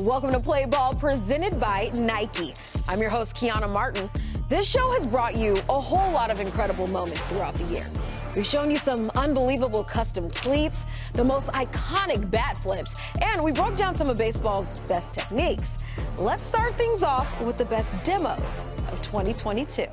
Welcome to Play Ball presented by Nike. I'm your host, Kiana Martin. This show has brought you a whole lot of incredible moments throughout the year. We've shown you some unbelievable custom cleats, the most iconic bat flips, and we broke down some of baseball's best techniques. Let's start things off with the best demos of 2022.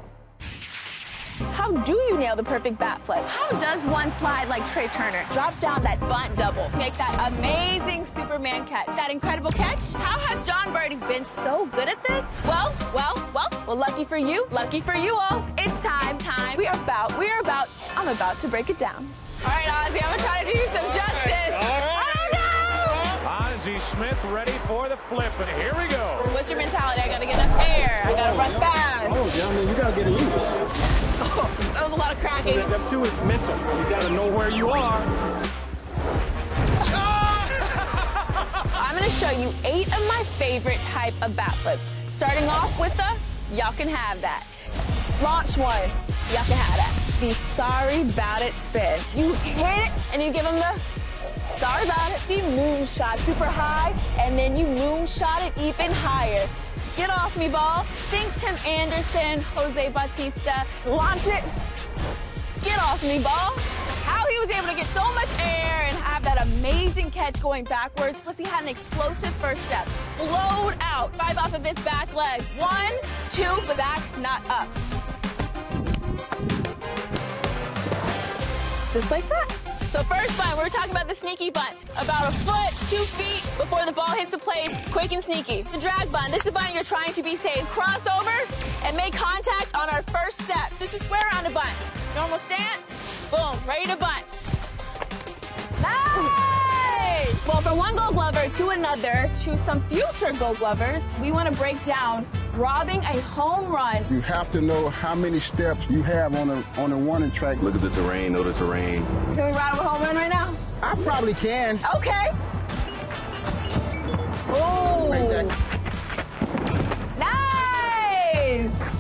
How do you nail the perfect bat flip? How does one slide like Trea Turner? Drop down that bunt double. Make that amazing Superman catch. That incredible catch? How has Jon Berti been so good at this? Well, well, well, well, lucky for you, lucky for you all. It's time. It's time. We are about, we are about, I'm about to break it down. All right, Ozzie, I'm gonna try to do you some justice. All right. Oh, no! Ozzie Smith ready for the flip, and here we go. What's your mentality? I gotta get enough air. I gotta run fast. Oh, yeah, I mean, you gotta get it used. Oh, that was a lot of cracking. Step two is mental. You gotta know where you are. I'm gonna show you eight of my favorite type of bat flips. Starting off with the, y'all can have that. Launch one, y'all can have that. The sorry about it spin. You hit it and you give them the sorry about it. The moonshot super high and then you moonshot it even higher. Get off me, ball. Think Tim Anderson, Jose Bautista. Launch it. Get off me, ball. How he was able to get so much air and have that amazing catch going backwards, plus he had an explosive first step. Blowed out. Five off of his back leg. One, two, the back, not up. Just like that. So first bunt, we're talking about the sneaky bunt. About a foot, two feet before the ball hits the plate, quick and sneaky. It's a drag bunt. This is a bunt you're trying to be safe. Cross over and make contact on our first step. Just a square on a bunt. Normal stance, boom, ready to bunt. Nice! Well, from one gold glover to another, to some future gold glovers, we want to break down robbing a home run. You have to know how many steps you have on a on a warning track. Look at the terrain, know the terrain. Can we rob a home run right now? I probably can. Okay. Nice!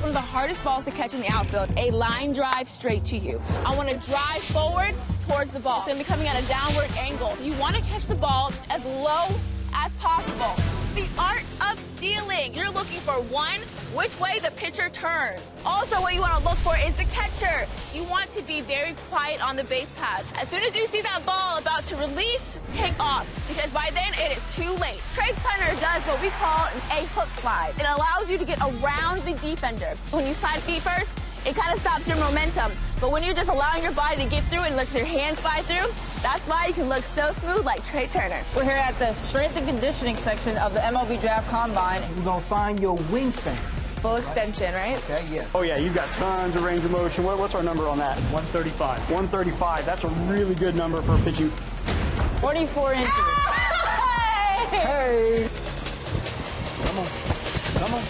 One of the hardest balls to catch in the outfield, a line drive straight to you. I want to drive forward towards the ball. It's going to be coming at a downward angle. You want to catch the ball as low as possible. The art of stealing. You're looking for one, which way the pitcher turns. Also, what you want to look for is the catcher. You want to be very quiet on the base pass. As soon as you see that ball about to release, take off because by then it is too late. Trea Turner does what we call a hook slide. It allows you to get around the defender. When you slide feet first, it kind of stops your momentum. But when you're just allowing your body to get through and let your hands slide through, that's why you can look so smooth like Trea Turner. We're here at the strength and conditioning section of the MLB Draft Combine. You're gonna find your wingspan. Full extension, right? Okay, yeah. Oh, yeah, you've got tons of range of motion. What, what's our number on that? 135. 135. That's a really good number for pitching. 44 inches. Hey! Hey! Come on. Come on.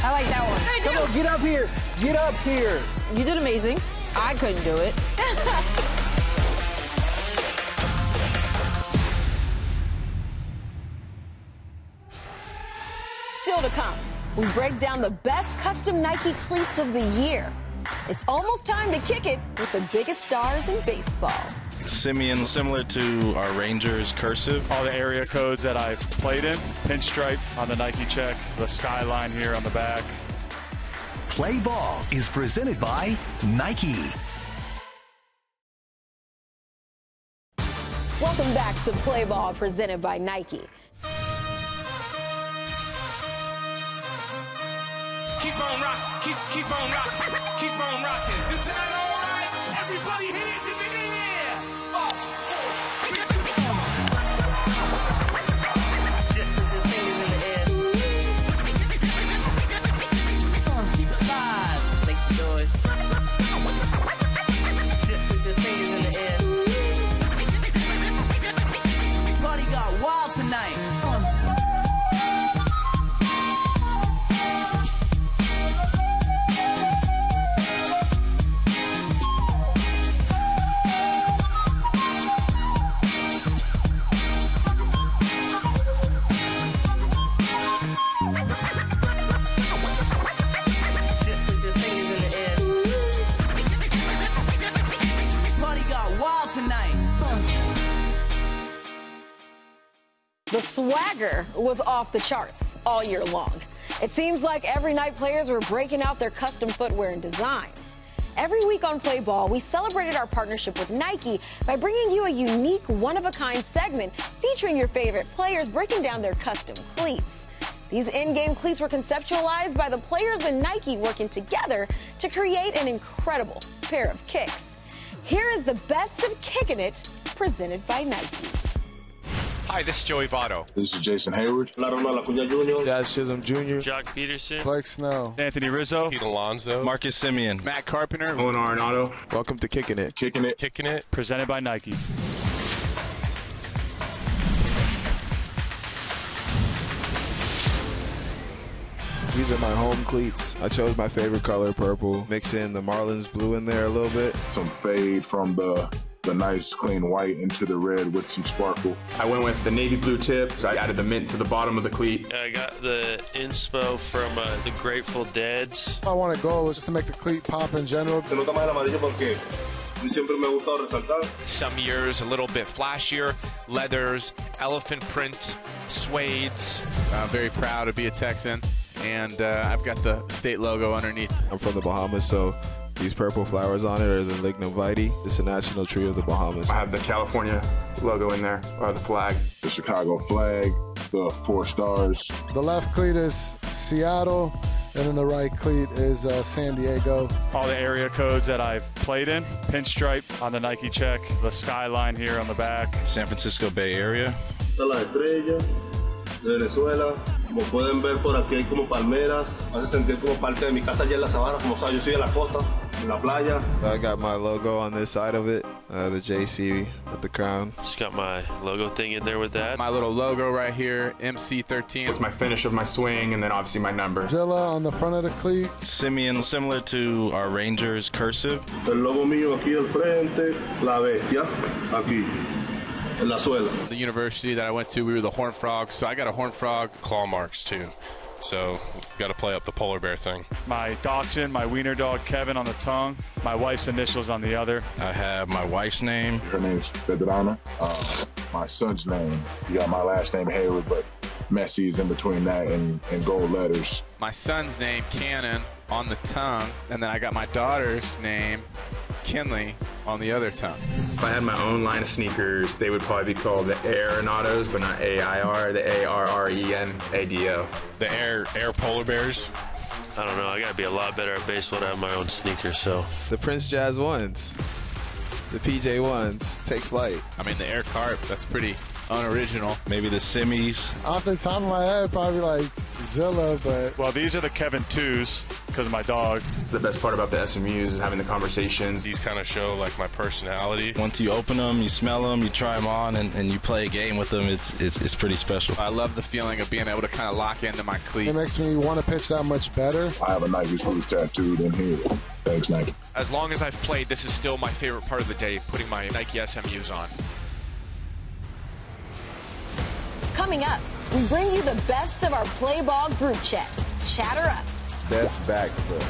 I like that one. I Come do. on, get up here. Get up here. You did amazing. I couldn't do it. Still to come, we break down the best custom Nike cleats of the year. It's almost time to kick it with the biggest stars in baseball. Semien, similar to our Rangers cursive. All the area codes that I've played in, pinstripe on the Nike check, the skyline here on the back. Play Ball is presented by Nike. Welcome back to Play Ball presented by Nike. Keep on rock, keep keep on rock, The swagger was off the charts all year long. It seems like every night players were breaking out their custom footwear and designs. Every week on Play Ball, we celebrated our partnership with Nike by bringing you a unique, one of a kind segment featuring your favorite players breaking down their custom cleats. These in game cleats were conceptualized by the players and Nike working together to create an incredible pair of kicks. Here is the best of Kicking It, presented by Nike. Hi, this is Joey Votto. This is Jason Heyward. Jazz Chisholm Jr. Jazz Chisholm Jr. Joc Pederson. Blake Snell. Anthony Rizzo. Pete Alonso. Marcus Semien. Matt Carpenter. Nolan Arenado. Welcome to Kicking It. Kicking It. Kicking It. Presented by Nike. These are my home cleats. I chose my favorite color, purple. Mix in the Marlins blue in there a little bit. Some fade from the the nice clean white into the red with some sparkle. I went with the navy blue tips. I added the mint to the bottom of the cleat. I got the inspo from uh, the Grateful Deads. I want to go was just to make the cleat pop in general. Some years a little bit flashier, leathers, elephant print, suedes. I'm very proud to be a Texan, and uh, I've got the state logo underneath. I'm from the Bahamas, so these purple flowers on it are the lignum vitae. It's a national tree of the Bahamas. I have the California logo in there, or the flag. The Chicago flag, the four stars. The left cleat is Seattle, and then the right cleat is uh, San Diego. All the area codes that I've played in. Pinstripe on the Nike check. The skyline here on the back. San Francisco Bay Area. La estrella Venezuela. Como pueden ver por aquí hay como palmeras. Hace sentir como parte de mi casa allá en la sabana. Como sabes, yo soy de la costa, en la playa. I got my logo on this side of it, uh, the JC with the crown. It's got my logo thing in there with that. My little logo right here, MC13. It's my finish of my swing, and then obviously my number. Zilla on the front of the cleat. Semien, similar to our Rangers cursive. El logo mío aquí al frente. La bestia aquí. En la suela. The university that I went to, we were the Horn Frogs, so I got a Horn Frog. Claw marks, too. So, got to play up the polar bear thing. My dachshund, my wiener dog Kevin on the tongue. My wife's initials on the other. I have my wife's name. Her name's Vedrana. Uh, my son's name. You got my last name Heyward, but Messi is in between that and, and gold letters. My son's name, Cannon, on the tongue, and then I got my daughter's name, Kinley, on the other tongue. If I had my own line of sneakers, they would probably be called the Aeronados, but not A-I-R, the A-R-R-E-N-A-D-O. The Air Air Polar Bears. I don't know. I got to be a lot better at baseball to have my own sneakers, so. The Prince Jazz ones. The PJ ones. Take flight. I mean, the Air Carp, that's pretty unoriginal. Maybe the Simmies. Off the top of my head, probably like Zilla, but. Well, these are the Kevin 2s because of my dog. The best part about the SMUs is having the conversations. These kind of show like my personality. Once you open them, you smell them, you try them on, and, and you play a game with them, it's, it's, it's pretty special. I love the feeling of being able to kind of lock into my cleat. It makes me want to pitch that much better. I have a Nike swoosh tattooed in here. Thanks, Nike. As long as I've played, this is still my favorite part of the day, putting my Nike SMUs on. Coming up, we bring you the best of our play ball group chat. Chatter up. Best back flip.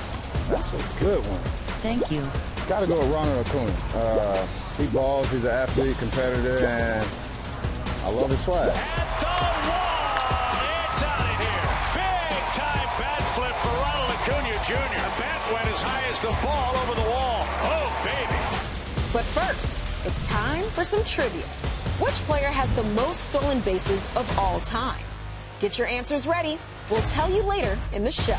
That's a good one. Thank you. Got to go with Ronald Acuna. Uh, he balls. He's an athlete, competitor, and I love his swag. At the wall, it's out of here. Big time bat flip for Ronald Acuna Jr. The bat went as high as the ball over the wall. Oh, baby. But first, it's time for some trivia. Which player has the most stolen bases of all time? Get your answers ready. We'll tell you later in the show.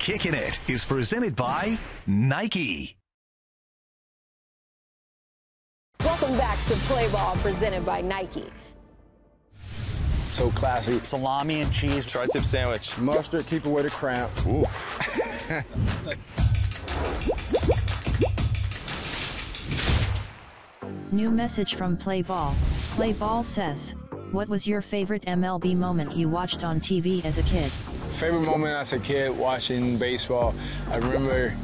Kicking It is presented by Nike. Welcome back to Play Ball presented by Nike. So classy. Salami and cheese. Tri-tip sandwich. Mustard, keep away the cramp. New message from Play Ball. Play Ball says, What was your favorite MLB moment you watched on TV as a kid? Favorite moment as a kid watching baseball. I remember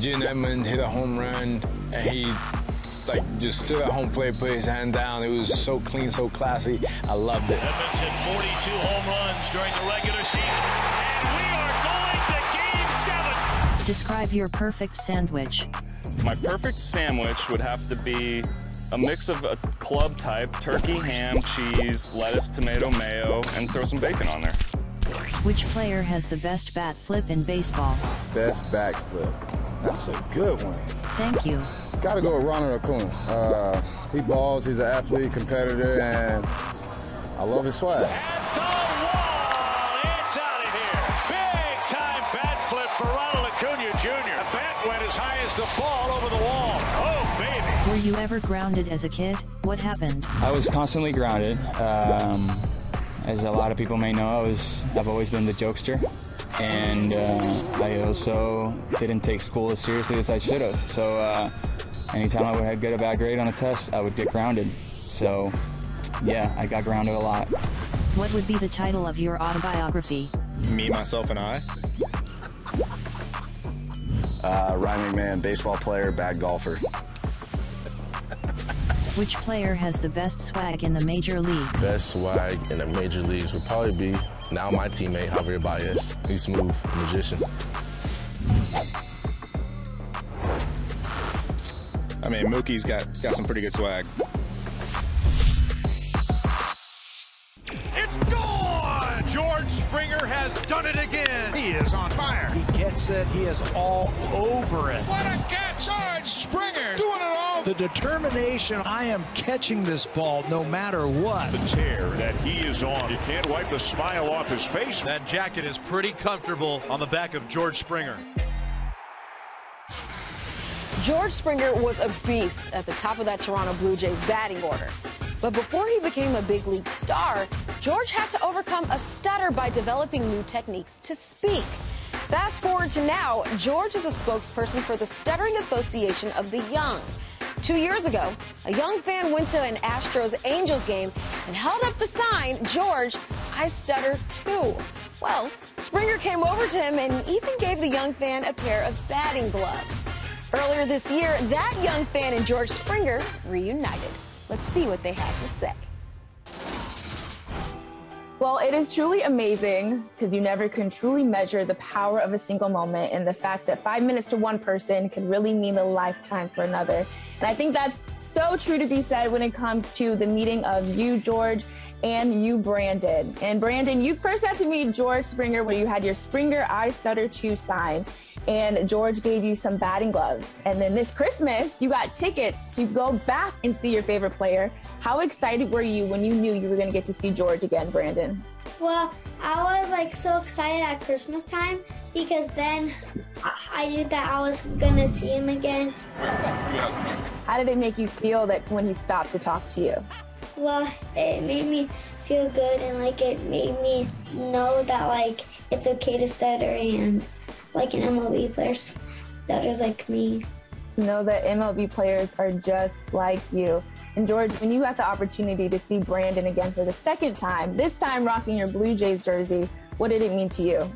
Jim Edmonds hit a home run and he like just stood at home plate, put his hand down. It was so clean, so classy. I loved it. Edmonds hit 42 home runs during the regular season. And we are going to game seven. Describe your perfect sandwich. My perfect sandwich would have to be a mix of a club type, turkey, ham, cheese, lettuce, tomato, mayo, and throw some bacon on there. Which player has the best bat flip in baseball? Best back flip. That's a good one. Thank you. Got to go with Ronald Acuna. Uh, he balls, he's an athlete, competitor, and I love his swag. It's out of here. Big time bat flip for Ronald Acuna Jr. The bat went as high as the ball over the wall. Baby. Were you ever grounded as a kid? What happened? I was constantly grounded. Um, as a lot of people may know, I was I've always been the jokester, and uh, I also didn't take school as seriously as I should have. So uh, anytime I would get a bad grade on a test, I would get grounded. So yeah, I got grounded a lot. What would be the title of your autobiography? Me, myself, and I. Uh, Ryan McMahon, baseball player, bad golfer. Which player has the best swag in the major leagues? Best swag in the major leagues would probably be now my teammate Javier Baez. He's smooth, magician. I mean, Mookie's got got some pretty good swag. It's gone! George Springer has done it again. He is on fire. He gets it. He is all over it. What a catch! The determination, I am catching this ball no matter what. The tear that he is on. You can't wipe the smile off his face. That jacket is pretty comfortable on the back of George Springer. George Springer was a beast at the top of that Toronto Blue Jays batting order. But before he became a big league star, George had to overcome a stutter by developing new techniques to speak. Fast forward to now, George is a spokesperson for the Stuttering Association of the Young. Two years ago, a young fan went to an Astros Angels game and held up the sign, George, I stutter too. Well, Springer came over to him and even gave the young fan a pair of batting gloves. Earlier this year, that young fan and George Springer reunited. Let's see what they had to say. Well, it is truly amazing because you never can truly measure the power of a single moment and the fact that five minutes to one person can really mean a lifetime for another. And I think that's so true to be said when it comes to the meeting of you, George, and you, Brandon. And Brandon, you first got to meet George Springer where you had your Springer I Stutter 2 sign, and George gave you some batting gloves. And then this Christmas, you got tickets to go back and see your favorite player. How excited were you when you knew you were going to get to see George again, Brandon? Well, I was like so excited at Christmas time because then I knew that I was gonna see him again. How did it make you feel that when he stopped to talk to you? Well, it made me feel good and like it made me know that like it's okay to stutter and like an MLB player stutters like me. To know that MLB players are just like you. And George, when you got the opportunity to see Brandon again for the second time, this time rocking your Blue Jays jersey, what did it mean to you?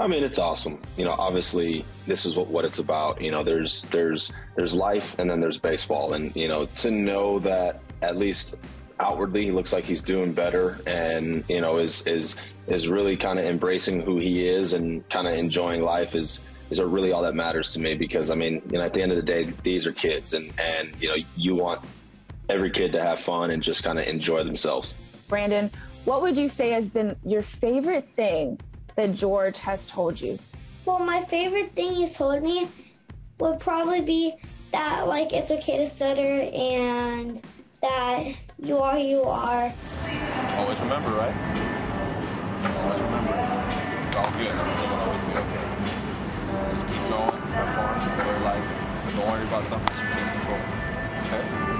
I mean, it's awesome. You know, obviously, this is what, what it's about. You know, there's there's there's life, and then there's baseball, and you know, to know that at least outwardly he looks like he's doing better, and you know, is is is really kind of embracing who he is and kind of enjoying life is is really all that matters to me. Because I mean, you know, at the end of the day, these are kids, and and you know, you want every kid to have fun and just kind of enjoy themselves. Brandon, what would you say has been your favorite thing that George has told you? Well, my favorite thing he's told me would probably be that like it's okay to stutter and that you are who you are. Always remember, right? Always remember. It's all good. Everything will always be okay. Just keep going, have fun, enjoy life. Don't worry about something you can't control. Okay?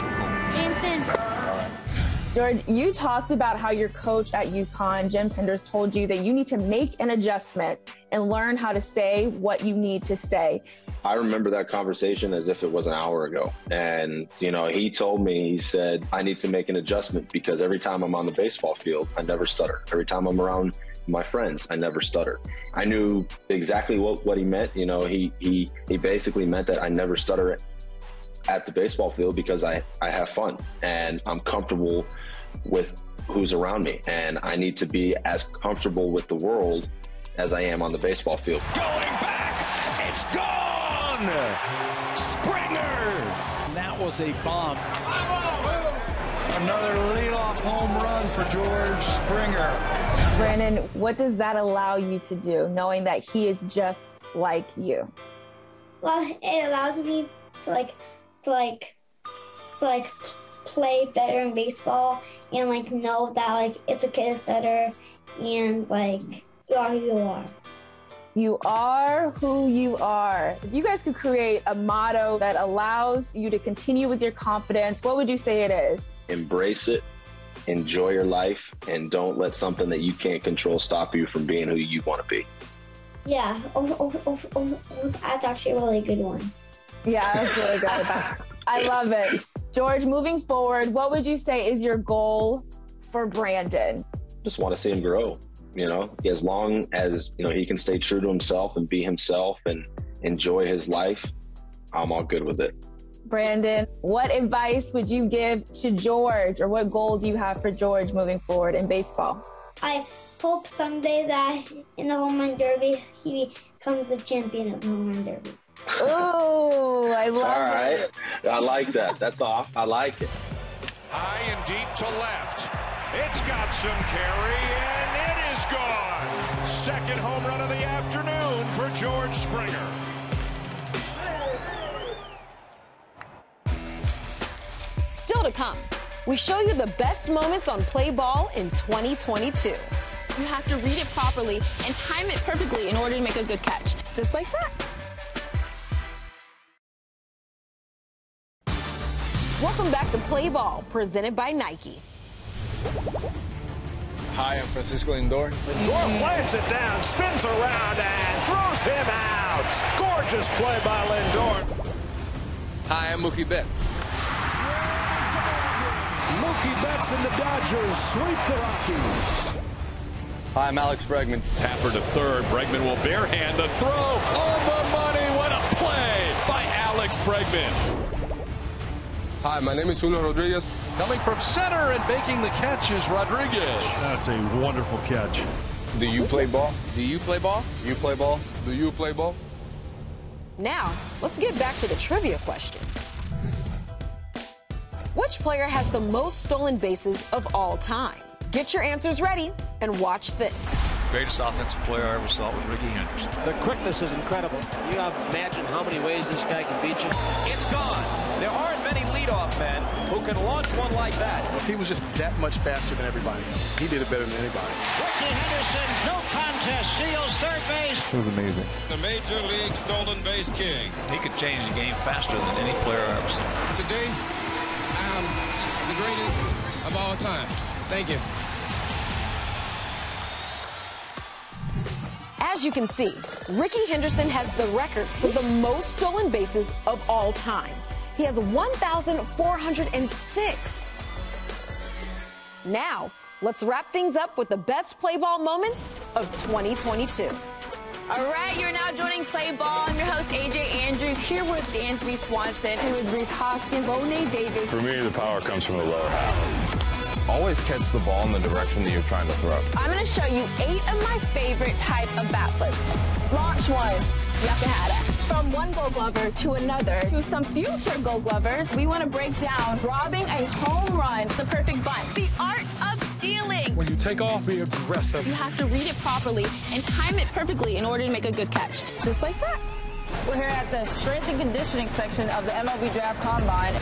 George, you talked about how your coach at UConn, Jim Penders, told you that you need to make an adjustment and learn how to say what you need to say. I remember that conversation as if it was an hour ago. And, you know, he told me, he said, I need to make an adjustment because every time I'm on the baseball field, I never stutter. Every time I'm around my friends, I never stutter. I knew exactly what, what he meant. You know, he, he, he basically meant that I never stutter at the baseball field because I, I have fun and I'm comfortable with who's around me. And I need to be as comfortable with the world as I am on the baseball field. Going back, it's gone! Springer! That was a bomb. Another leadoff home run for George Springer. Brandon, what does that allow you to do, knowing that he is just like you? Well, it allows me to like, to like, to like play better in baseball and like know that like it's okay to stutter and like you are who you are. You are who you are. If you guys could create a motto that allows you to continue with your confidence, what would you say it is? Embrace it, enjoy your life, and don't let something that you can't control stop you from being who you want to be. Yeah, oh, oh, oh, oh, oh, that's actually a really good one. Yeah, that's really good. I love it. George, moving forward, what would you say is your goal for Brandon? Just want to see him grow. You know, as long as you know he can stay true to himself and be himself and enjoy his life, I'm all good with it. Brandon, what advice would you give to George, or what goal do you have for George moving forward in baseball? I hope someday that in the home run derby he becomes the champion of the home run derby. Oh, I love All right. it. I like that. That's off. I like it. High and deep to left. It's got some carry, and it is gone. Second home run of the afternoon for George Springer. Still to come, we show you the best moments on play ball in 2022. You have to read it properly and time it perfectly in order to make a good catch. Just like that. Welcome back to Play Ball, presented by Nike. Hi, I'm Francisco Lindor. Lindor flags it down, spins around, and throws him out. Gorgeous play by Lindor. Hi, I'm Mookie Betts. Mookie Betts and the Dodgers sweep the Rockies. Hi, I'm Alex Bregman. Tapper to third. Bregman will barehand the throw. Oh, on the money. What a play by Alex Bregman. Hi, my name is Julio Rodriguez. Coming from center and making the catch is Rodriguez. That's a wonderful catch. Do you play ball? Do you play ball? You play ball? Do you play ball? Now, let's get back to the trivia question. Which player has the most stolen bases of all time? Get your answers ready and watch this. Greatest offensive player I ever saw was Rickey Henderson. The quickness is incredible. You imagine how many ways this guy can beat you. It's gone. There aren't many leadoff men who can launch one like that. He was just that much faster than everybody else. He did it better than anybody. Rickey Henderson, no contest, steals third base. It was amazing. The Major League Stolen Base King. He could change the game faster than any player I ever saw. Today, I'm the greatest of all time. Thank you. As you can see, Rickey Henderson has the record for the most stolen bases of all time. He has 1,406. Now, let's wrap things up with the best play ball moments of 2022. All right, you're now joining Play Ball. I'm your host, AJ Andrews, here with Dansby Swanson and with Rhys Hoskins, Bonet Davis. For me, the power comes from the lower half. Always catch the ball in the direction that you're trying to throw. I'm going to show you eight of my favorite type of bat flips. Launch one. Yucca. From one gold glover to another to some future gold glovers, we want to break down robbing a home run, the perfect bunt, the art of stealing. When you take off, be aggressive. You have to read it properly and time it perfectly in order to make a good catch. Just like that. We're here at the strength and conditioning section of the MLB Draft Combine.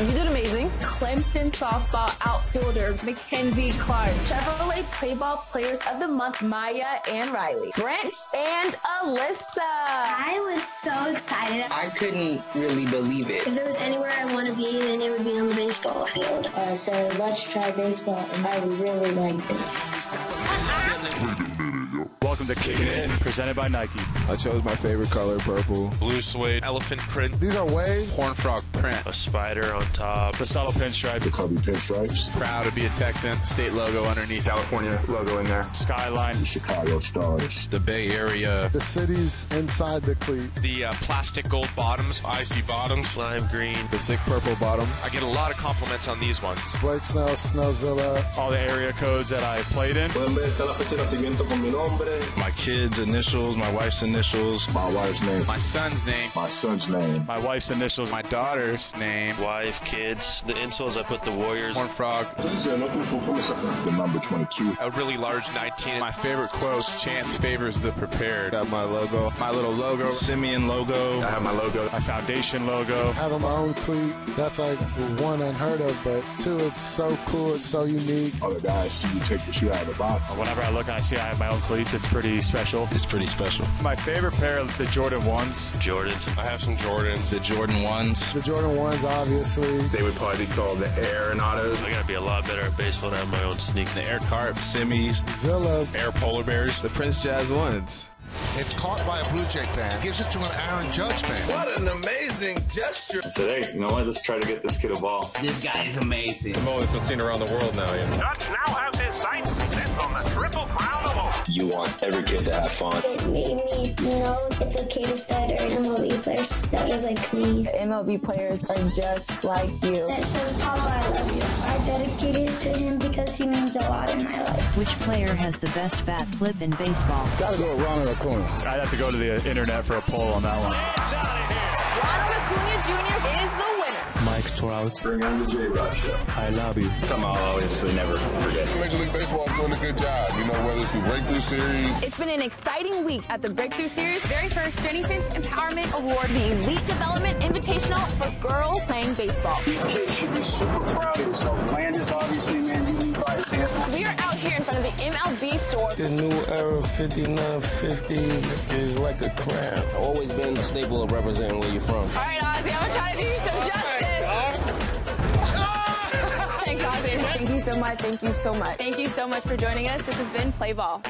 You did amazing. Clemson softball outfielder Mackenzie Clark. Chevrolet Playball Players of the Month Maya and Riley. Brent and Alyssa. I was so excited. I couldn't really believe it. If there was anywhere I want to be, then it would be on the baseball field. Uh, so let's try baseball, and I really liked it. Welcome to Kick It In, presented by Nike. I chose my favorite color, purple. Blue suede, elephant print, These are way Horn frog print. A spider on top. The subtle pinstripe. The Cubby pinstripes. Proud to be a Texan. State logo underneath. California logo in there. Skyline. The Chicago Stars. the Bay Area, the cities inside the cleat. the uh, plastic gold bottoms, icy bottoms, Lime green. The sick purple bottom. I get a lot of compliments on these ones. Blake Snell, Snowzilla. All the area codes that I played in. Pueden ver está la fecha de nacimiento con mi nombre. My kids' initials, my wife's initials. My wife's name. My son's name. My son's name. My wife's initials. My daughter's name. Wife, kids. The insoles, I put the Warriors. Horn frog. The number 22. A really large 19. My favorite quotes, chance favors the prepared. Got my logo. My little logo. Semien logo. I have my logo. My foundation logo. Having my own cleat, that's like one unheard of, but two, it's so cool, it's so unique. Other guys see you take the shoe out of the box. Whenever I look and I see I have my own cleats, it's pretty special. It's pretty special. My favorite pair of the Jordan 1s. Jordans. I have some Jordans. The Jordan 1s. The Jordan 1s, obviously. They would probably be called the Aeronautos. I gotta be a lot better at baseball than have my own sneaker. The Air Carp, Simmies, Zilla. Air Polar Bears. The Prince Jazz ones. It's caught by a Blue Jay fan, gives it to an Aaron Judge fan. What an amazing gesture. I said, hey, you know what? Let's try to get this kid a ball. This guy is amazing. I've always been seen around the world now. You know? Dutch now has his sights set on the Triple Crown of You want every kid to have fun. It made me know it's okay to stutter MLB players that is like me. MLB players are just like you. That says, Papa, I love you. I dedicated it to him because he means a lot in my life. Which player has the best bat flip in baseball? Gotta go with Ronald Acuna. I'd have to go to the internet for a poll on that one. Trout. Bring on the J-Rod Show. I love you. Something I'll obviously never forget. Major League Baseball is doing a good job. You know, whether it's the Breakthrough Series. It's been an exciting week at the Breakthrough Series, very first Jennie Finch Empowerment Award, the Elite Development Invitational for girls playing baseball. You kids should be super proud of yourself. Landis, obviously, man, you lead by example. We are out here in front of the MLB store. The new era 5950 is like a crown. Always been a staple of representing where you're from. All right, Ozzie, I'm gonna try to do you some justice. So much. Thank you so much. Thank you so much for joining us. This has been Play Ball.